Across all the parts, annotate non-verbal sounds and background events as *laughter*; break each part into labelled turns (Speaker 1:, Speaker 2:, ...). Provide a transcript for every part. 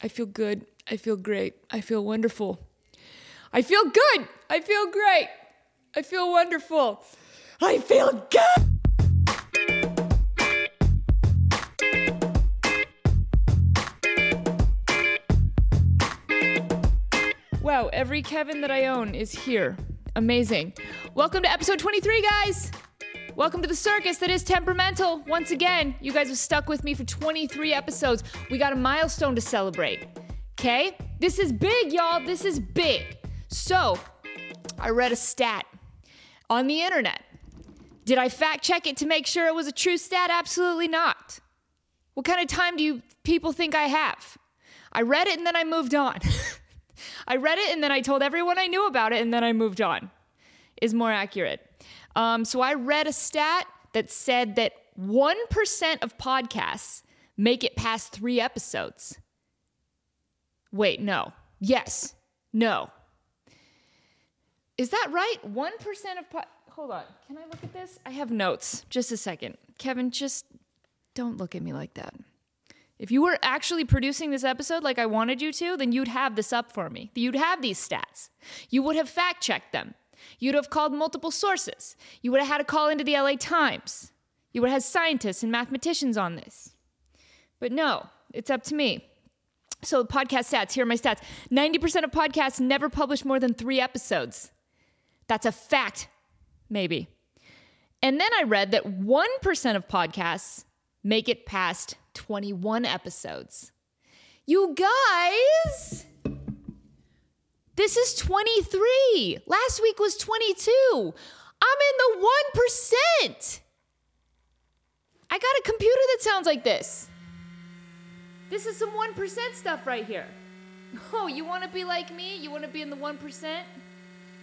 Speaker 1: I feel good. I feel great. I feel wonderful. I feel good. I feel great. I feel wonderful. I feel good. Wow, every Kevin that I own is here. Amazing. Welcome to episode 23, guys. Welcome to the circus that is temperamental. Once again, you guys have stuck with me for 23 episodes. We got a milestone to celebrate. Okay? This is big, y'all. This is big. So, I read a stat on the internet. Did I fact check it to make sure it was a true stat? Absolutely not. What kind of time do you people think I have? I read it and then I moved on. *laughs* I read it and then I told everyone I knew about it and then I moved on, is more accurate. Um, so I read a stat that said that 1% of podcasts make it past three episodes. Wait, no. Yes. No. Is that right? 1% of pod. Hold on. Can I look at this? I have notes. Just a second. Kevin, just don't look at me like that. If you were actually producing this episode like I wanted you to, then you'd have this up for me. You'd have these stats. You would have fact checked them. You'd have called multiple sources. You would have had a call into the LA Times. You would have had scientists and mathematicians on this. But no, it's up to me. So, podcast stats here are my stats 90% of podcasts never publish more than three episodes. That's a fact, maybe. And then I read that 1% of podcasts make it past 21 episodes. You guys, this is 23. Last week was 22. I'm in the 1%. I got a computer that sounds like this. This is some 1% stuff right here. Oh, you want to be like me? You want to be in the 1%?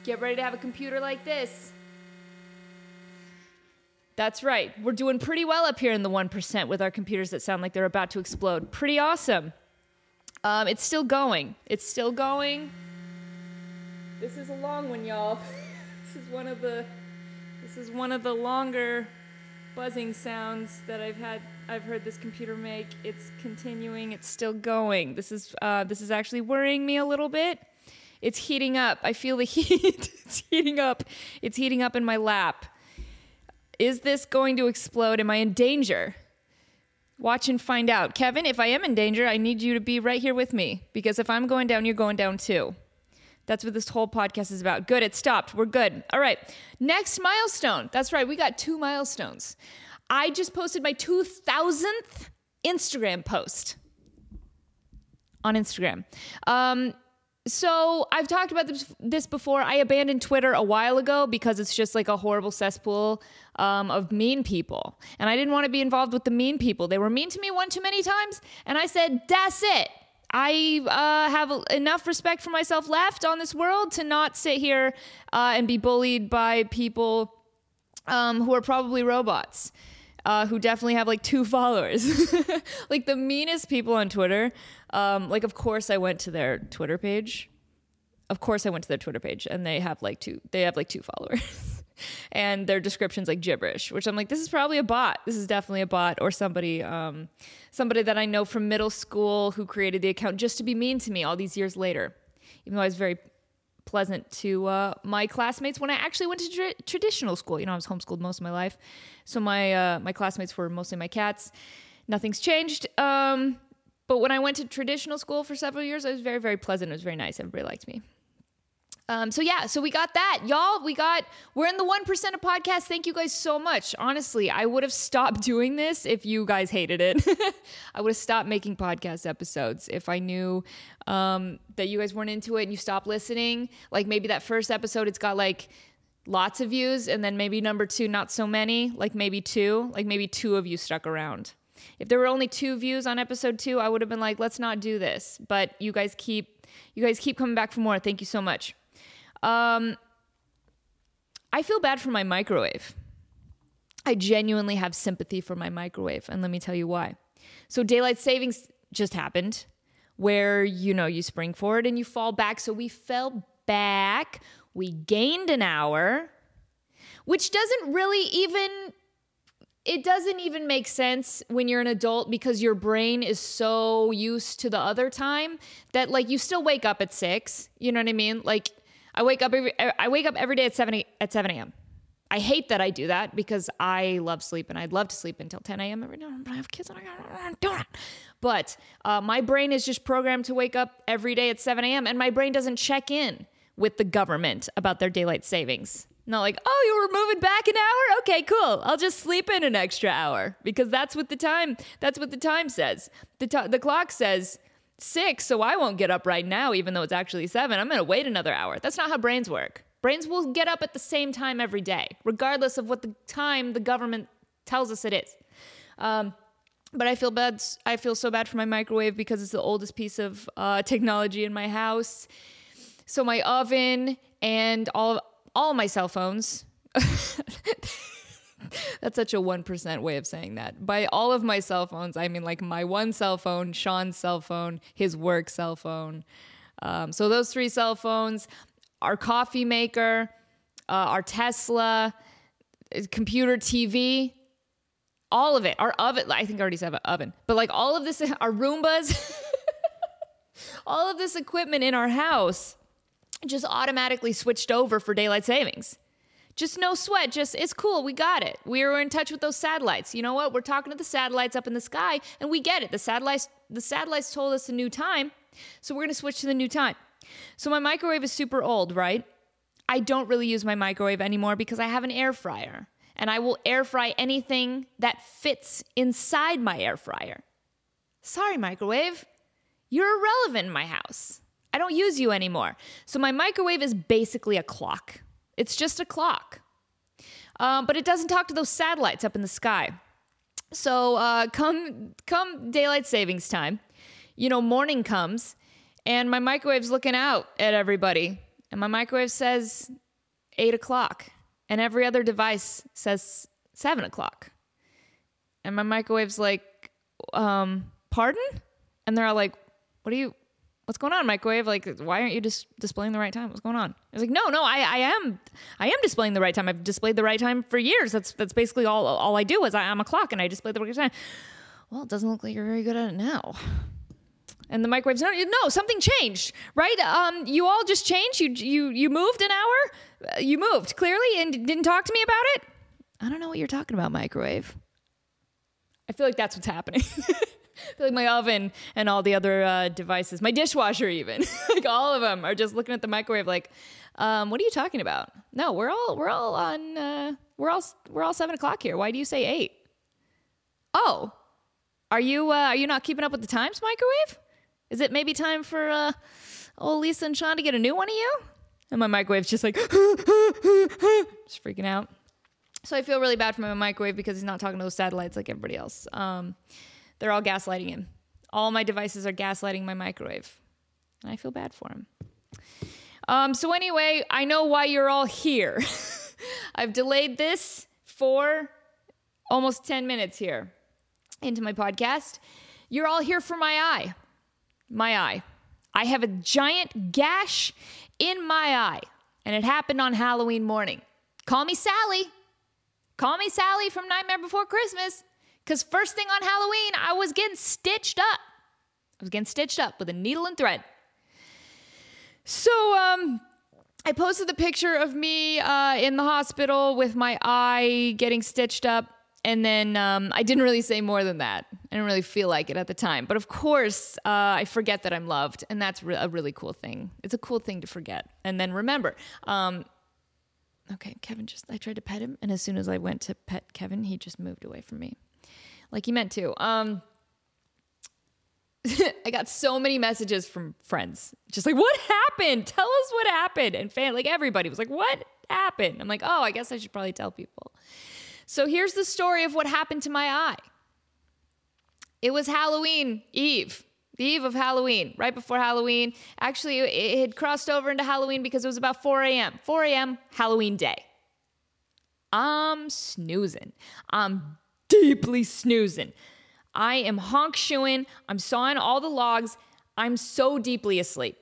Speaker 1: Get ready to have a computer like this. That's right. We're doing pretty well up here in the 1% with our computers that sound like they're about to explode. Pretty awesome. Um, it's still going. It's still going. This is a long one, y'all. *laughs* this is one of the this is one of the longer buzzing sounds that I've had I've heard this computer make. It's continuing. It's still going. This is uh, this is actually worrying me a little bit. It's heating up. I feel the *laughs* heat. it's heating up. It's heating up in my lap. Is this going to explode? Am I in danger? Watch and find out. Kevin, if I am in danger, I need you to be right here with me because if I'm going down, you're going down too. That's what this whole podcast is about. Good, it stopped. We're good. All right. Next milestone. That's right. We got two milestones. I just posted my 2000th Instagram post on Instagram. Um, so I've talked about this, this before. I abandoned Twitter a while ago because it's just like a horrible cesspool um, of mean people, and I didn't want to be involved with the mean people. They were mean to me one too many times, and I said, "That's it." I uh, have enough respect for myself left on this world to not sit here uh, and be bullied by people um, who are probably robots. Uh, who definitely have like two *laughs* followers. *laughs* like the meanest people on Twitter. Um, like, of course, I went to their Twitter page. Of course, I went to their Twitter page, and they have like two. They have like two followers, *laughs* and their description's like gibberish. Which I'm like, this is probably a bot. This is definitely a bot or somebody, um, somebody that I know from middle school who created the account just to be mean to me all these years later. Even though I was very pleasant to uh, my classmates when I actually went to tra- traditional school. You know, I was homeschooled most of my life, so my uh, my classmates were mostly my cats. Nothing's changed. Um, but when I went to traditional school for several years, I was very very pleasant. It was very nice. Everybody liked me. Um, so yeah, so we got that, y'all. We got we're in the one percent of podcasts. Thank you guys so much. Honestly, I would have stopped doing this if you guys hated it. *laughs* I would have stopped making podcast episodes if I knew um, that you guys weren't into it and you stopped listening. Like maybe that first episode, it's got like lots of views, and then maybe number two, not so many. Like maybe two, like maybe two of you stuck around. If there were only two views on episode two, I would have been like, let's not do this. But you guys keep you guys keep coming back for more. Thank you so much. Um, I feel bad for my microwave. I genuinely have sympathy for my microwave, and let me tell you why. So, daylight savings just happened where you know you spring forward and you fall back. So, we fell back, we gained an hour, which doesn't really even it doesn't even make sense when you're an adult because your brain is so used to the other time that like you still wake up at six. You know what I mean? Like I wake up every I wake up every day at seven at seven a.m. I hate that I do that because I love sleep and I'd love to sleep until 10 a.m. every day, but I have kids and I gotta do it. But uh, my brain is just programmed to wake up every day at 7 a.m. and my brain doesn't check in with the government about their daylight savings. Not like, oh, you were moving back an hour? Okay, cool. I'll just sleep in an extra hour because that's what the time that's what the time says. The t- the clock says 6, so I won't get up right now even though it's actually 7. I'm going to wait another hour. That's not how brains work. Brains will get up at the same time every day, regardless of what the time the government tells us it is. Um, but I feel bad. I feel so bad for my microwave because it's the oldest piece of uh, technology in my house. So my oven and all all my cell phones. *laughs* *laughs* That's such a 1% way of saying that. By all of my cell phones, I mean like my one cell phone, Sean's cell phone, his work cell phone. Um, so those three cell phones, our coffee maker, uh, our Tesla, computer, TV, all of it. Our oven, I think I already said oven, but like all of this, *laughs* our Roombas, *laughs* all of this equipment in our house just automatically switched over for daylight savings. Just no sweat. Just it's cool. We got it. We were in touch with those satellites. You know what? We're talking to the satellites up in the sky, and we get it. The satellites, the satellites told us the new time, so we're gonna switch to the new time. So my microwave is super old, right? I don't really use my microwave anymore because I have an air fryer, and I will air fry anything that fits inside my air fryer. Sorry, microwave, you're irrelevant in my house. I don't use you anymore. So my microwave is basically a clock. It's just a clock. Um, but it doesn't talk to those satellites up in the sky. So uh, come come daylight savings time, you know, morning comes, and my microwave's looking out at everybody, and my microwave says eight o'clock, and every other device says seven o'clock, and my microwave's like, um, "Pardon?" And they're all like, "What are you? What's going on microwave? Like why aren't you just displaying the right time? What's going on? I was like no no i, I am i am displaying the right time. I've displayed the right time for years. That's that's basically all all i do is I, am a clock and i display the right time. Well it doesn't look like you're very good at it now. And the microwave's no, no something changed right? Um you all just changed? You you you moved an hour? You moved clearly and didn't talk to me about it? I don't know what you're talking about microwave. I feel like that's what's happening *laughs* *laughs* like my oven and all the other uh, devices, my dishwasher, even *laughs* like all of them are just looking at the microwave, like, um, "What are you talking about?" No, we're all we're all on uh, we're all we're all seven o'clock here. Why do you say eight? Oh, are you uh, are you not keeping up with the times, microwave? Is it maybe time for uh, old Lisa and Sean to get a new one of you? And my microwave's just like *laughs* just freaking out. So I feel really bad for my microwave because he's not talking to those satellites like everybody else. Um, they're all gaslighting him. All my devices are gaslighting my microwave. And I feel bad for him. Um, so, anyway, I know why you're all here. *laughs* I've delayed this for almost 10 minutes here into my podcast. You're all here for my eye. My eye. I have a giant gash in my eye, and it happened on Halloween morning. Call me Sally. Call me Sally from Nightmare Before Christmas. Because first thing on Halloween, I was getting stitched up. I was getting stitched up with a needle and thread. So, um, I posted the picture of me uh, in the hospital with my eye getting stitched up. And then um, I didn't really say more than that. I didn't really feel like it at the time. But of course, uh, I forget that I'm loved. And that's re- a really cool thing. It's a cool thing to forget. And then remember. Um, okay, Kevin just, I tried to pet him. And as soon as I went to pet Kevin, he just moved away from me like he meant to. Um, *laughs* I got so many messages from friends, just like, "What happened? Tell us what happened." And fan, like everybody was like, "What happened?" I'm like, "Oh, I guess I should probably tell people." So here's the story of what happened to my eye. It was Halloween Eve, the eve of Halloween, right before Halloween. Actually, it had crossed over into Halloween because it was about 4 a.m. 4 a.m. Halloween day. I'm snoozing. I'm deeply snoozing. I am honk shoeing. I'm sawing all the logs. I'm so deeply asleep.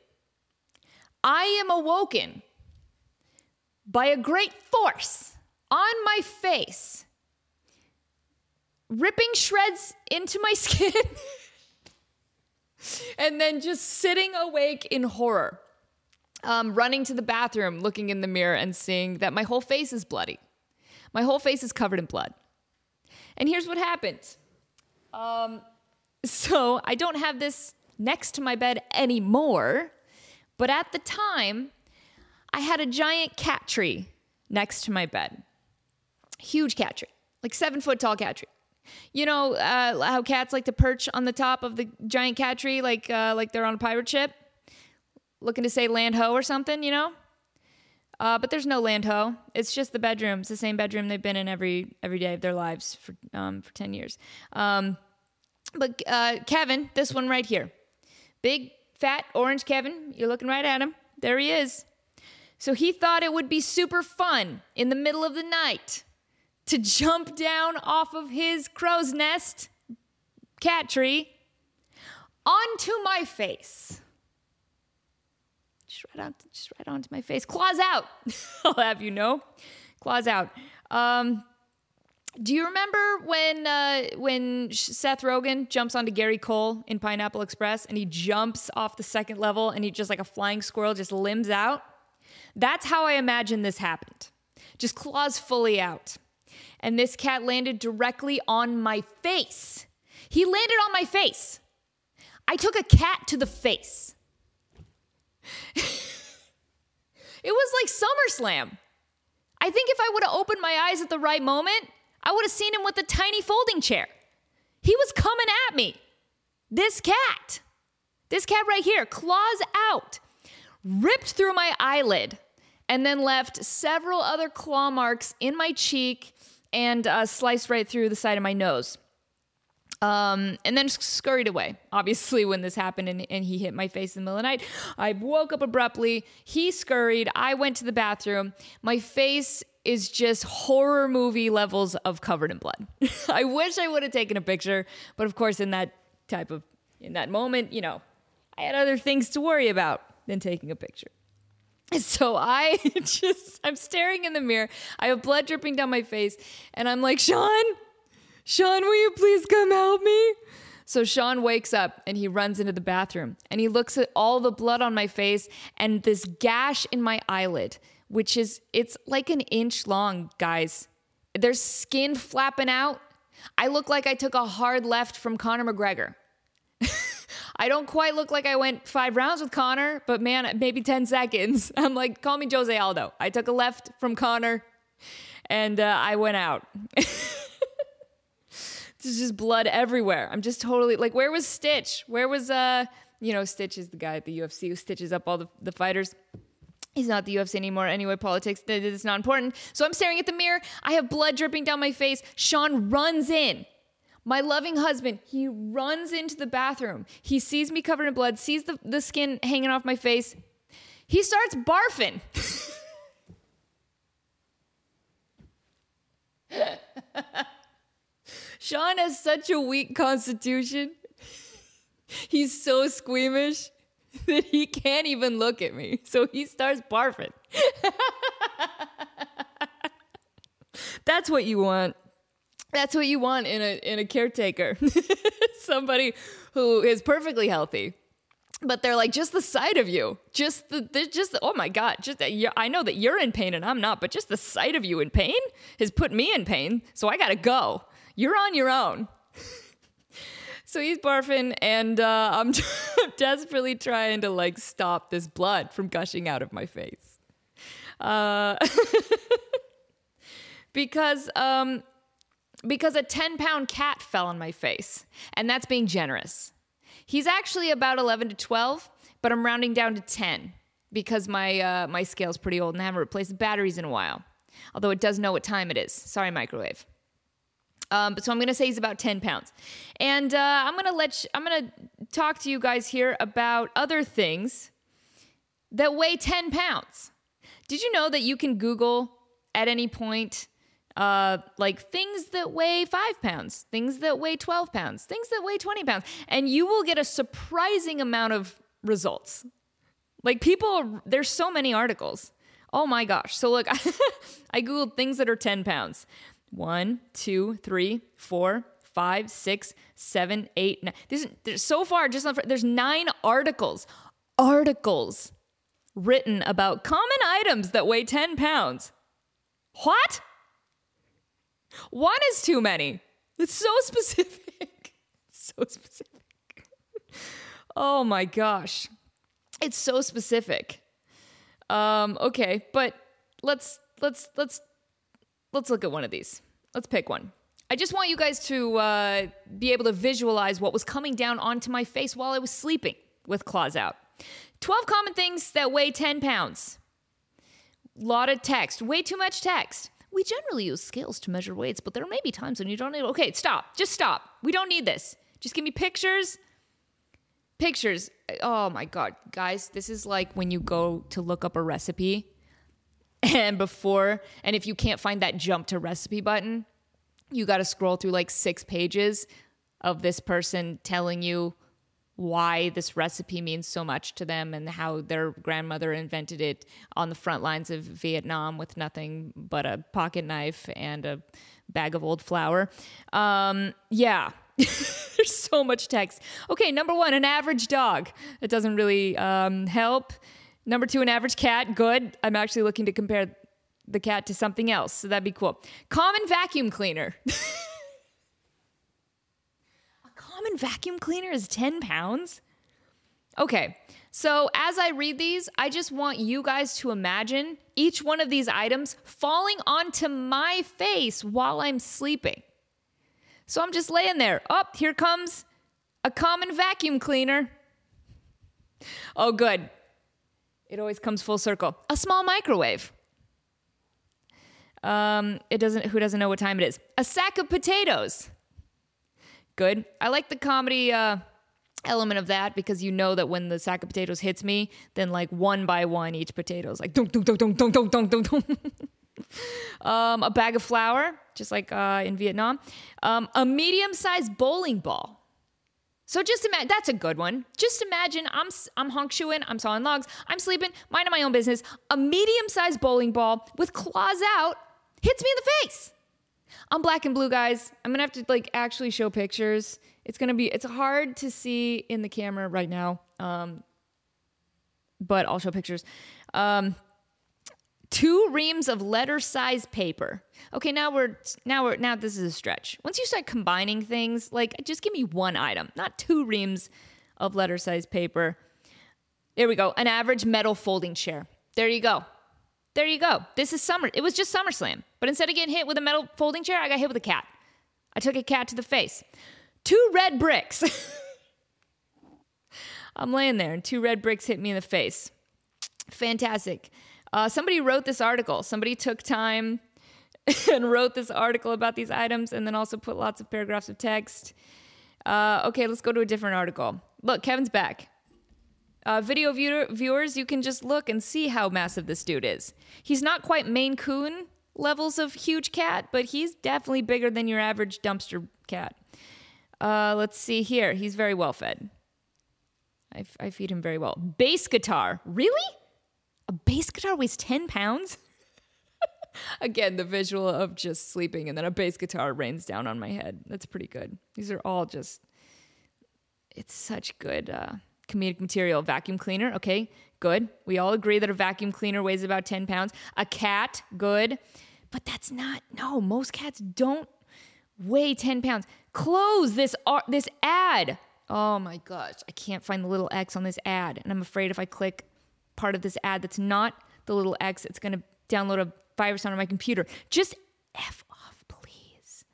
Speaker 1: I am awoken by a great force on my face. ripping shreds into my *laughs* skin, and then just sitting awake in horror, um, running to the bathroom, looking in the mirror, and seeing that my whole face is bloody. My whole face is covered in blood. And here's what happened. Um, so I don't have this next to my bed anymore, but at the time, I had a giant cat tree next to my bed. Huge cat tree, like seven foot tall cat tree. You know uh, how cats like to perch on the top of the giant cat tree, like uh, like they're on a pirate ship, looking to say land ho or something. You know, uh, but there's no land ho. It's just the bedroom. It's the same bedroom they've been in every every day of their lives for um, for ten years. Um, but uh, Kevin, this one right here, big fat orange Kevin, you're looking right at him. There he is. So he thought it would be super fun in the middle of the night to jump down off of his crow's nest cat tree onto my face. Just right on, just right onto my face. Claws out. *laughs* I'll have you know, claws out. Um, do you remember when uh, when Seth Rogen jumps onto Gary Cole in Pineapple Express and he jumps off the second level and he just like a flying squirrel just limbs out? That's how I imagine this happened. Just claws fully out. And this cat landed directly on my face. He landed on my face. I took a cat to the face. *laughs* it was like SummerSlam. I think if I would have opened my eyes at the right moment, I would have seen him with a tiny folding chair. He was coming at me. This cat, this cat right here, claws out, ripped through my eyelid, and then left several other claw marks in my cheek and uh, sliced right through the side of my nose. Um, and then scurried away. Obviously, when this happened and, and, he hit my face in the middle of the night, I woke up abruptly. He scurried. I went to the bathroom. My face is just horror movie levels of covered in blood. *laughs* I wish I would have taken a picture, but of course, in that type of in that moment, you know, I had other things to worry about than taking a picture. *laughs* So I *laughs* just I'm staring in the mirror. I have blood dripping down my face, and I'm like, Sean, Sean, will you please come help me? So Sean wakes up and he runs into the bathroom and he looks at all the blood on my face and this gash in my eyelid, which is, it's like an inch long, guys. There's skin flapping out. I look like I took a hard left from Conor McGregor. *laughs* I don't quite look like I went five rounds with Conor, but man, maybe 10 seconds. *laughs* I'm like, call me Jose Aldo. I took a left from Conor and uh, I went out. *laughs* There's just blood everywhere. I'm just totally like, where was Stitch? Where was uh, you know, Stitch is the guy at the UFC who stitches up all the, the fighters. He's not the UFC anymore. Anyway, politics, it's not important. So I'm staring at the mirror. I have blood dripping down my face. Sean runs in. My loving husband, he runs into the bathroom. He sees me covered in blood, sees the, the skin hanging off my face. He starts barfing. *laughs* Sean has such a weak constitution. He's so squeamish *laughs* that he can't even look at me. So he starts barfing. *laughs* That's what you want. That's what you want in a in a caretaker. *laughs* Somebody who is perfectly healthy. But they're like just the sight of you, just the, just the, oh my god, just I know that you're in pain and I'm not, but just the sight of you in pain has put me in pain, so I gotta go you're on your own. so he's barfing, and uh, I'm *laughs* desperately trying to like stop this blood from gushing out of my face. Uh, *laughs* because um, because a 10 pound cat fell on my face, and that's being generous. He's actually about 11 to 12, but I'm rounding down to 10 because my uh, my scale's pretty old and I haven't replaced the batteries in a while. Although it does know what time it is. Sorry, microwave. Um, but so I'm going to say he's about 10 pounds. And uh, I'm going to let you, I'm going to talk to you guys here about other things that weigh 10 pounds. Did you know that you can Google at any point uh, like things that weigh five pounds, things that weigh 12 pounds, things that weigh 20 pounds, and you will get a surprising amount of results. Like people, there's so many articles. Oh my gosh. So look, *laughs* I Googled things that are 10 pounds. One, two, three, four, five, six, seven, eight, nine. There's, there's so far just on, there's nine articles, articles written about common items that weigh 10 pounds. What? One is too many. It's so *laughs* specific. so specific. oh my gosh. It's so specific. Um, okay, but let's let's let's let's look at one of these. Let's pick one. I just want you guys to uh, be able to visualize what was coming down onto my face while I was sleeping with claws out. 12 common things that weigh 10 pounds. Lot of text, way too much text. We generally use scales to measure weights, but there may be times when you don't need. Okay, stop. Just stop. We don't need this. Just give me pictures. Pictures. Oh my god, guys, this is like when you go to look up a recipe and before and if you can't find that jump to recipe button, you got to scroll through like 6 pages of this person telling you why this recipe means so much to them and how their grandmother invented it on the front lines of Vietnam with nothing but a pocket knife and a bag of old flour. Um, yeah. *laughs* There's so much text. Okay, number one, an average dog. It doesn't really um, help. Number two, an average cat. Good. I'm actually looking to compare the cat to something else, so that'd be cool. Common vacuum cleaner. *laughs* A common vacuum cleaner is 10 pounds? Okay, so as I read these, I just want you guys to imagine each one of these items falling onto my face while I'm sleeping. So I'm just laying there. Up, oh, here comes a common vacuum cleaner. Oh, good. It always comes full circle. A small microwave. Um, it doesn't. Who doesn't know what time it is? A sack of potatoes good. I like the comedy uh, element of that because you know that when the sack of potatoes hits me, then like one by one, each potato is like dunk, dunk, dunk, dunk, dunk, dunk, dunk, dunk. *laughs* um, a bag of flour, just like uh, in Vietnam. Um, a medium-sized bowling ball. So just imagine that's a good one. Just imagine I'm I'm honk shoeing, I'm sawing logs, I'm sleeping, minding my own business. A medium-sized bowling ball with claws out hits me in the face. I'm black and blue, guys. I'm gonna have to like actually show pictures. It's gonna be it's hard to see in the camera right now, um, but I'll show pictures. Um, two reams of letter size paper. Okay, now we're now we're now this is a stretch. Once you start combining things, like just give me one item, not two reams of letter size paper. There we go. An average metal folding chair. There you go. There you go. This is summer. It was just SummerSlam. But instead of getting hit with a metal folding chair, I got hit with a cat. I took a cat to the face. Two red bricks. *laughs* I'm laying there and two red bricks hit me in the face. Fantastic. Uh, somebody wrote this article. Somebody took time *laughs* and wrote this article about these items and then also put lots of paragraphs of text. Uh, okay, let's go to a different article. Look, Kevin's back. Uh, video viewer, viewers, you can just look and see how massive this dude is. He's not quite Maine Coon levels of huge cat, but he's definitely bigger than your average dumpster cat. Uh, let's see here. He's very well fed. I, I feed him very well. Bass guitar. Really? Guitar weighs 10 pounds? *laughs* Again, the visual of just sleeping and then a bass guitar rains down on my head. That's pretty good. These are all just, it's such good. Uh, comedic material. Vacuum cleaner, okay, good. We all agree that a vacuum cleaner weighs about 10 pounds. A cat, good. But that's not, no, most cats don't weigh 10 pounds. Close this, this ad. Oh my gosh, I can't find the little X on this ad. And I'm afraid if I click part of this ad that's not the little X, it's going to download a virus onto my computer. Just F off, please.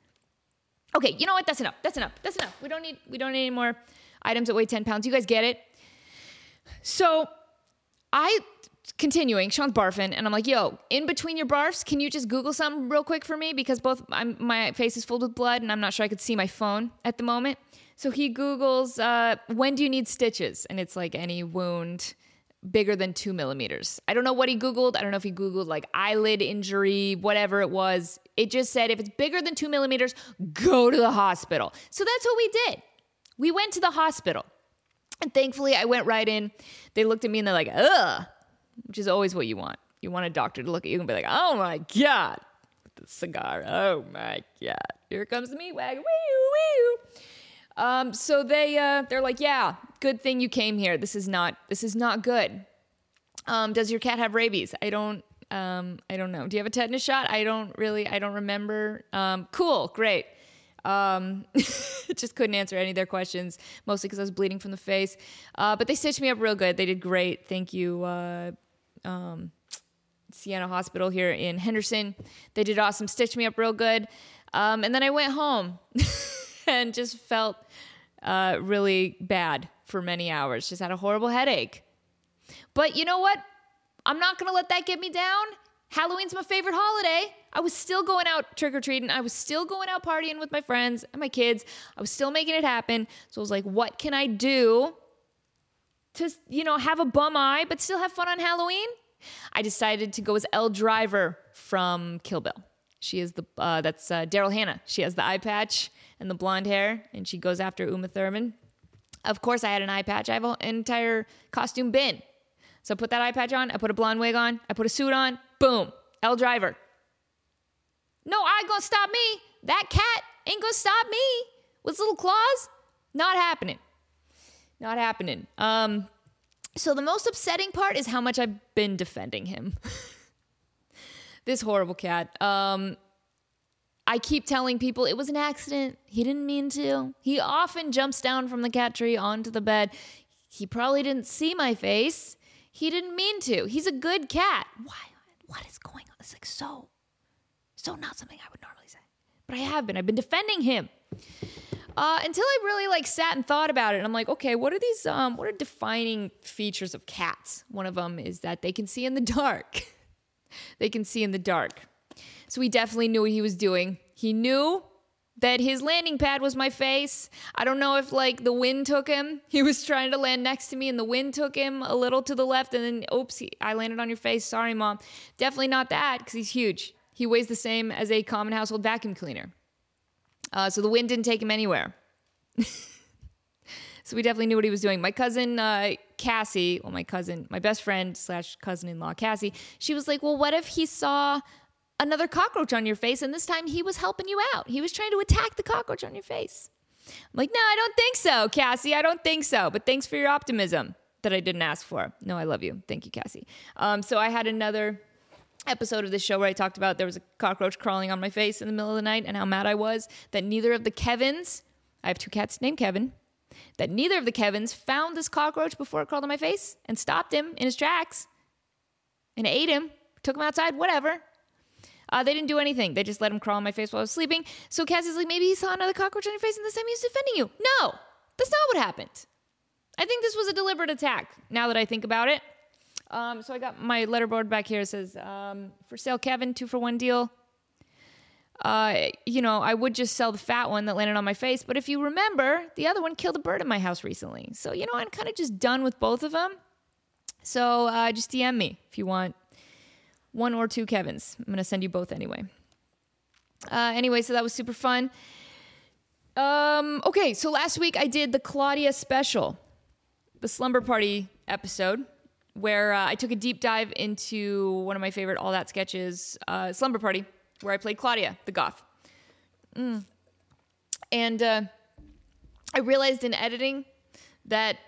Speaker 1: Okay, you know what? That's enough. That's enough. That's enough. We don't need we don't need any more items that weigh 10 pounds. You guys get it? So I continuing, Sean's barfing, and I'm like, yo, in between your barfs, can you just Google something real quick for me? Because both I'm, my face is filled with blood and I'm not sure I could see my phone at the moment. So he Googles, uh, when do you need stitches? And it's like any wound bigger than two millimeters. I don't know what he Googled. I don't know if he Googled like eyelid injury, whatever it was. It just said if it's bigger than two millimeters, go to the hospital. So that's what we did. We went to the hospital. And thankfully, I went right in. They looked at me and they're like, ugh, which is always what you want. You want a doctor to look at you and be like, oh my God, the cigar. Oh my god! Here comes the meat wagon. Wee wee. Um, so they uh, they're like, yeah, good thing you came here. This is not this is not good. Um, does your cat have rabies? I don't. Um, I don't know. Do you have a tetanus shot? I don't really. I don't remember. Um, cool. Great. Um, *laughs* just couldn't answer any of their questions, mostly because I was bleeding from the face. Uh, but they stitched me up real good. They did great. Thank you, uh, um, Siena Hospital here in Henderson. They did awesome. Stitched me up real good. Um, and then I went home *laughs* and just felt uh, really bad for many hours. Just had a horrible headache. But you know what? I'm not going to let that get me down. Halloween's my favorite holiday. I was still going out trick or treating. I was still going out partying with my friends and my kids. I was still making it happen. So I was like, what can I do to, you know, have a bum eye but still have fun on Halloween? I decided to go as Elle Driver from Kill Bill. She is the uh, that's uh, Daryl Hannah. She has the eye patch and the blonde hair, and she goes after Uma Thurman. Of course, I had an eye patch. I have an entire costume bin. So I put that eye patch on. I put a blonde wig on. I put a suit on. Boom, Elle Driver. No eye gonna stop me. That cat ain't gonna stop me with little claws. Not happening. Not happening. Um, so the most upsetting part is how much I've been defending him. *laughs* this horrible cat. Um, I keep telling people it was an accident. He didn't mean to. He often jumps down from the cat tree onto the bed. He probably didn't see my face. He didn't mean to. He's a good cat. Why? What is going on? It's like so, so not something I would normally say. But I have been. I've been defending him. Uh, until I really like sat and thought about it, and I'm like, okay, what are these? Um, what are defining features of cats? One of them is that they can see in the dark. *laughs* they can see in the dark. So he definitely knew what he was doing. He knew that his landing pad was my face. I don't know if like the wind took him. *laughs* He was trying to land next to me and the wind took him a little to the left and then oops, I landed on your face. Sorry, mom. Definitely not that because he's huge. He weighs the same as a common household vacuum cleaner. Uh, so the wind didn't take him anywhere. *laughs* so we definitely knew what he was doing. My cousin uh, Cassie, well, my cousin, my best friend slash cousin-in-law Cassie, she was like, "Well, what if he saw another cockroach on your face, and this time he was helping you out. He was trying to attack the cockroach on your face. I'm like, no, I don't think so, Cassie. I don't think so. But thanks for your optimism that I didn't ask for. No, I love you. Thank you, Cassie. Um, so I had another episode of this show where I talked about there was a cockroach crawling on my face in the middle of the night and how mad I was that neither of the Kevins, I have two cats named Kevin, that neither of the Kevins found this cockroach before it crawled on my face and stopped him in his tracks and ate him, took him outside, whatever. Uh, they didn't do anything. They just let him crawl on my face while I was sleeping. So Cassie's like, maybe he saw another cockroach on your face and this time he was defending you. No, that's not what happened. I think this was a deliberate attack now that I think about it. Um, so I got my letterboard back here. It says, um, for sale, Kevin, two for one deal. Uh, you know, I would just sell the fat one that landed on my face. But if you remember, the other one killed a bird in my house recently. So, you know, I'm kind of just done with both of them. So uh, just DM me if you want one or two Kevins. I'm going to send you both anyway. Uh, anyway, so that was super fun. Um, okay, so last week I did the Claudia special, the slumber party episode, where uh, I took a deep dive into one of my favorite All That sketches, uh, Slumber Party, where I played Claudia, the goth. Mm. And uh, I realized in editing that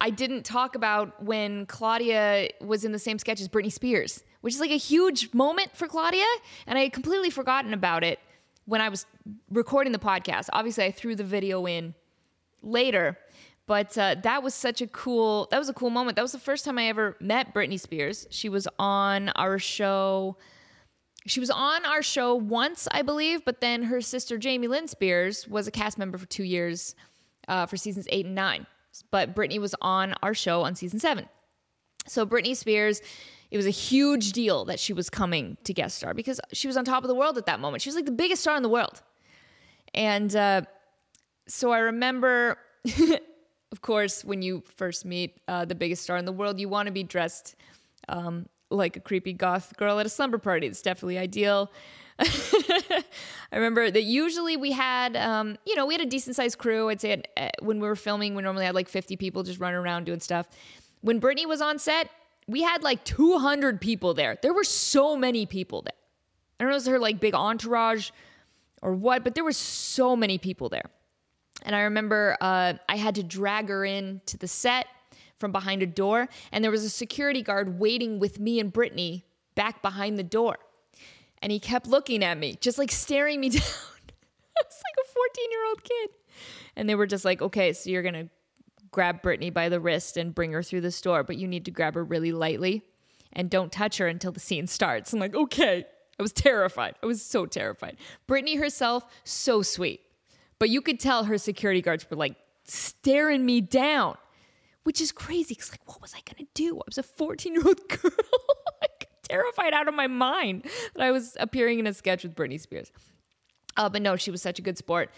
Speaker 1: I didn't talk about when Claudia was in the same sketch as Britney Spears which is like a huge moment for Claudia. And I had completely forgotten about it when I was recording the podcast. Obviously, I threw the video in later, but uh, that was such a cool. That was a cool moment. That was the first time I ever met Britney Spears. She was on our show. She was on our show once, I believe, but then her sister Jamie Lynn Spears was a cast member for two years uh, for seasons eight and nine. But Britney was on our show on season seven. So Britney Spears it was a huge deal that she was coming to guest star because she was on top of the world at that moment. She was like the biggest star in the world. And uh, so I remember, *laughs* of course, when you first meet uh, the biggest star in the world, you want to be dressed um, like a creepy goth girl at a slumber party. It's definitely ideal. *laughs* I remember that usually we had, um, you know, we had a decent sized crew. I'd say when we were filming, we normally had like 50 people just running around doing stuff. When Britney was on set, we had like 200 people there. There were so many people there. I don't know if it was her like big entourage or what, but there were so many people there. And I remember uh, I had to drag her in to the set from behind a door, and there was a security guard waiting with me and Britney back behind the door. And he kept looking at me, just like staring me *laughs* down. I was like a 14 year old kid. And they were just like, okay, so you're going to grab Britney by the wrist and bring her through the store, but you need to grab her really lightly and don't touch her until the scene starts. I'm like, okay. I was terrified. I was so terrified. Britney herself, so sweet. But you could tell her security guards were like staring me down, which is crazy because, like, what was I to do? I was a 14 year old *laughs* girl, terrified out of my mind that I was appearing in a sketch with Britney Spears. Uh, but no, she was such a good sport.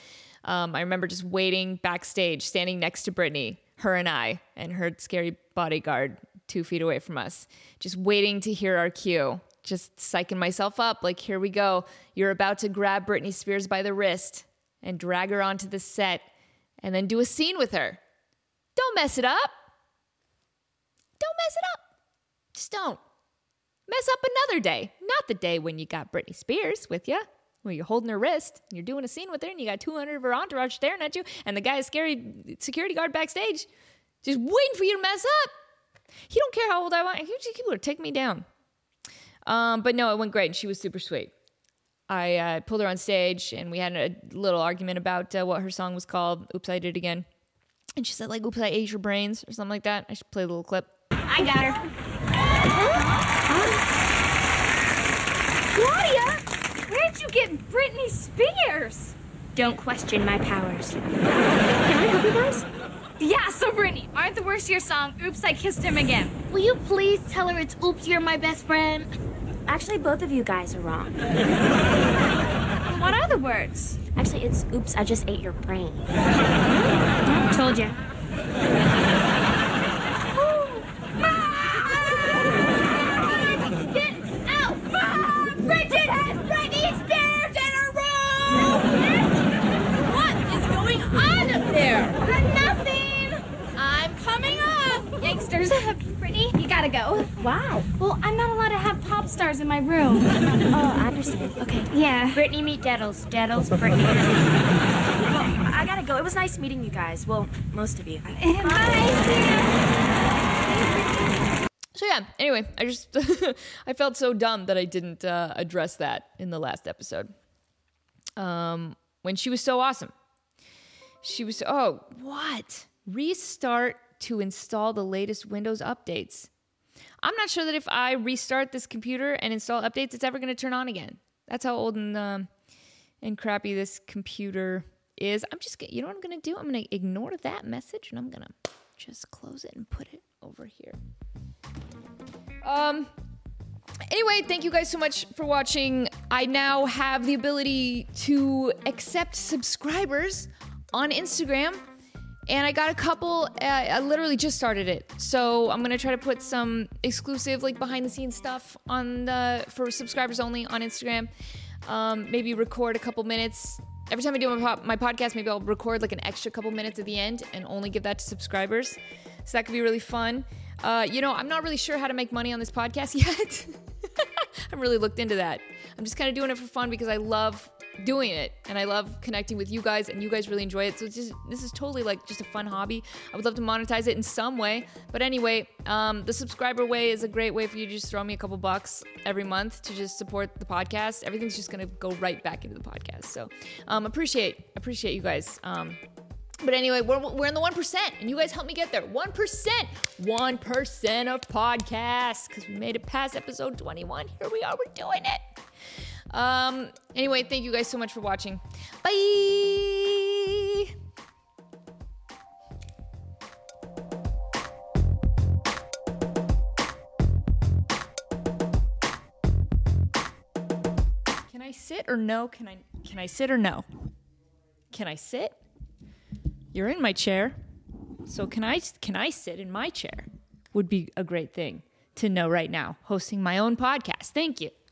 Speaker 1: Um, I remember just waiting backstage, standing next to Britney, her and I, and her scary bodyguard two feet away from us, just waiting to hear our cue, just psyching myself up. Like, here we go. You're about to grab Britney Spears by the wrist and drag her onto the set and then do a scene with her. Don't mess it up. Don't mess it up. Just don't. Mess up another day, not the day when you got Britney Spears with you. You're holding her wrist and you're doing a scene with her and you got 200 of her entourage staring at you and the guy is scary security guard backstage just waiting for you to mess up. He don't care how old I want. He just would take me down. Um, but no, it went great. And she was super sweet. I uh, pulled her on stage and we had a little argument about uh, what her song was called. Oops, I did it again. And she said, like, oops, I ate your brains or something like that. I should play a little clip.
Speaker 2: I got her. Claudia, you get Britney Spears? Don't question my powers. Can I help you guys? Yeah, so Britney, aren't the words to your song, Oops, I Kissed Him Again?
Speaker 3: Will you please tell her it's Oops, You're My Best Friend?
Speaker 4: Actually, both of you guys are wrong. *laughs*
Speaker 2: What are the words?
Speaker 4: Actually, it's Oops, I Just Ate Your Brain.
Speaker 2: Told you.
Speaker 3: Get out! Bridget has Britney Spears in her room!
Speaker 2: What is going on up there?
Speaker 3: Nothing!
Speaker 2: I'm coming up. Youngsters, Britney, you go.
Speaker 4: Wow.
Speaker 2: Well, I'm not allowed to have pop stars in my room. *laughs*
Speaker 4: Oh, I understand. Okay.
Speaker 2: Yeah.
Speaker 3: Britney meet Deddles. Deddles, Britney. *laughs*
Speaker 4: Well, I gotta go. It was nice meeting you guys. Well, most of you. *laughs*
Speaker 1: So yeah. Anyway, I just I felt so dumb that I didn't uh, address that in the last episode. Um, when she was so awesome, she was. Oh, what? Restart to install the latest Windows updates. I'm not sure that if I restart this computer and install updates, it's ever going to turn on again. That's how old and um, and crappy this computer is. I'm just you know what I'm going to do? I'm going to ignore that message and I'm going to just close it and put it over here. Um. Anyway, thank you guys so much for watching. I now have the ability to accept subscribers on Instagram, and I got a couple. Uh, I literally just started it, so I'm gonna try to put some exclusive, like behind the scenes stuff on the for subscribers only on Instagram. Um, maybe record a couple minutes every time I do my, po- my podcast. Maybe I'll record like an extra couple minutes at the end and only give that to subscribers. So that could be really fun. Uh, you know, I'm not really sure how to make money on this podcast *laughs* yet. *laughs* I haven't really looked into that. I'm just kind of doing it for fun because I love doing it and I love connecting with you guys and you guys really enjoy it. So it's just this is totally like just a fun hobby. I would love to monetize it in some way. But anyway, um, the subscriber way is a great way for you to just throw me a couple bucks every month to just support the podcast. Everything's just gonna go right back into the podcast. So um, appreciate appreciate you guys. Um, but anyway, we're, we're in the 1%, and you guys help me get there. 1%. 1% of podcasts, because we made it past episode 21. Here we are, we're doing it. Um, anyway, thank you guys so much for watching. Bye. Can I sit or no? Can I can I sit or no? Can I sit? You're in my chair. So can I can I sit in my chair? Would be a great thing to know right now hosting my own podcast. Thank you.